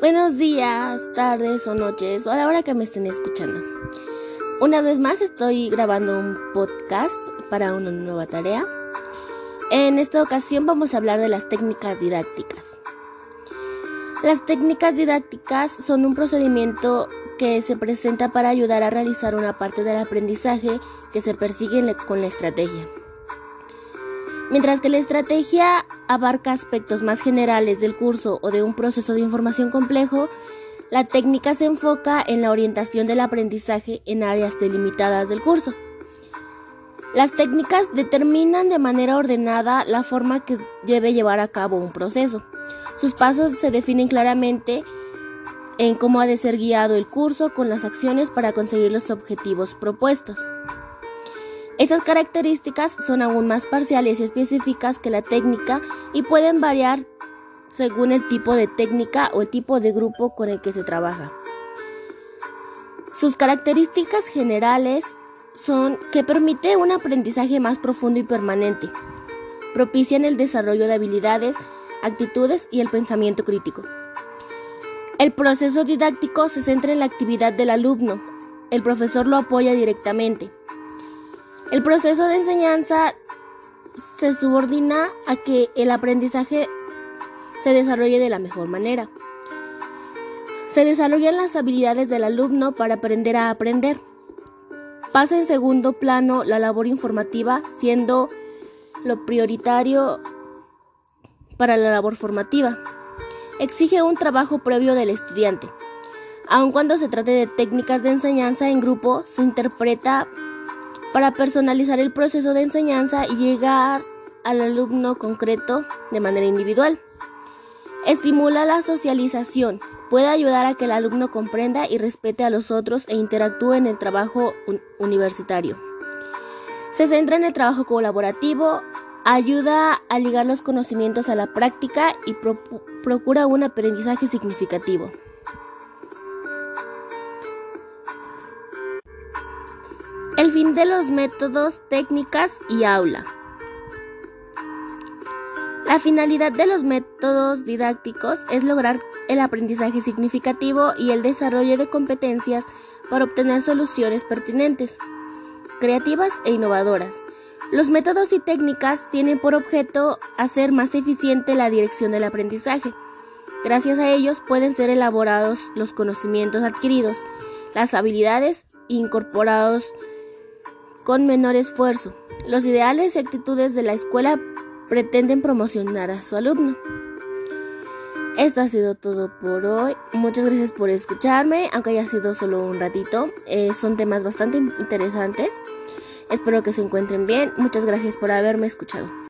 Buenos días, tardes o noches o a la hora que me estén escuchando. Una vez más estoy grabando un podcast para una nueva tarea. En esta ocasión vamos a hablar de las técnicas didácticas. Las técnicas didácticas son un procedimiento que se presenta para ayudar a realizar una parte del aprendizaje que se persigue con la estrategia. Mientras que la estrategia abarca aspectos más generales del curso o de un proceso de información complejo, la técnica se enfoca en la orientación del aprendizaje en áreas delimitadas del curso. Las técnicas determinan de manera ordenada la forma que debe llevar a cabo un proceso. Sus pasos se definen claramente en cómo ha de ser guiado el curso con las acciones para conseguir los objetivos propuestos. Estas características son aún más parciales y específicas que la técnica y pueden variar según el tipo de técnica o el tipo de grupo con el que se trabaja. Sus características generales son que permite un aprendizaje más profundo y permanente, propician el desarrollo de habilidades, actitudes y el pensamiento crítico. El proceso didáctico se centra en la actividad del alumno, el profesor lo apoya directamente. El proceso de enseñanza se subordina a que el aprendizaje se desarrolle de la mejor manera. Se desarrollan las habilidades del alumno para aprender a aprender. Pasa en segundo plano la labor informativa, siendo lo prioritario para la labor formativa. Exige un trabajo previo del estudiante. Aun cuando se trate de técnicas de enseñanza en grupo, se interpreta para personalizar el proceso de enseñanza y llegar al alumno concreto de manera individual. Estimula la socialización. Puede ayudar a que el alumno comprenda y respete a los otros e interactúe en el trabajo universitario. Se centra en el trabajo colaborativo, ayuda a ligar los conocimientos a la práctica y procura un aprendizaje significativo. De los métodos, técnicas y aula. La finalidad de los métodos didácticos es lograr el aprendizaje significativo y el desarrollo de competencias para obtener soluciones pertinentes, creativas e innovadoras. Los métodos y técnicas tienen por objeto hacer más eficiente la dirección del aprendizaje. Gracias a ellos pueden ser elaborados los conocimientos adquiridos, las habilidades incorporados con menor esfuerzo. Los ideales y actitudes de la escuela pretenden promocionar a su alumno. Esto ha sido todo por hoy. Muchas gracias por escucharme, aunque haya sido solo un ratito. Eh, son temas bastante interesantes. Espero que se encuentren bien. Muchas gracias por haberme escuchado.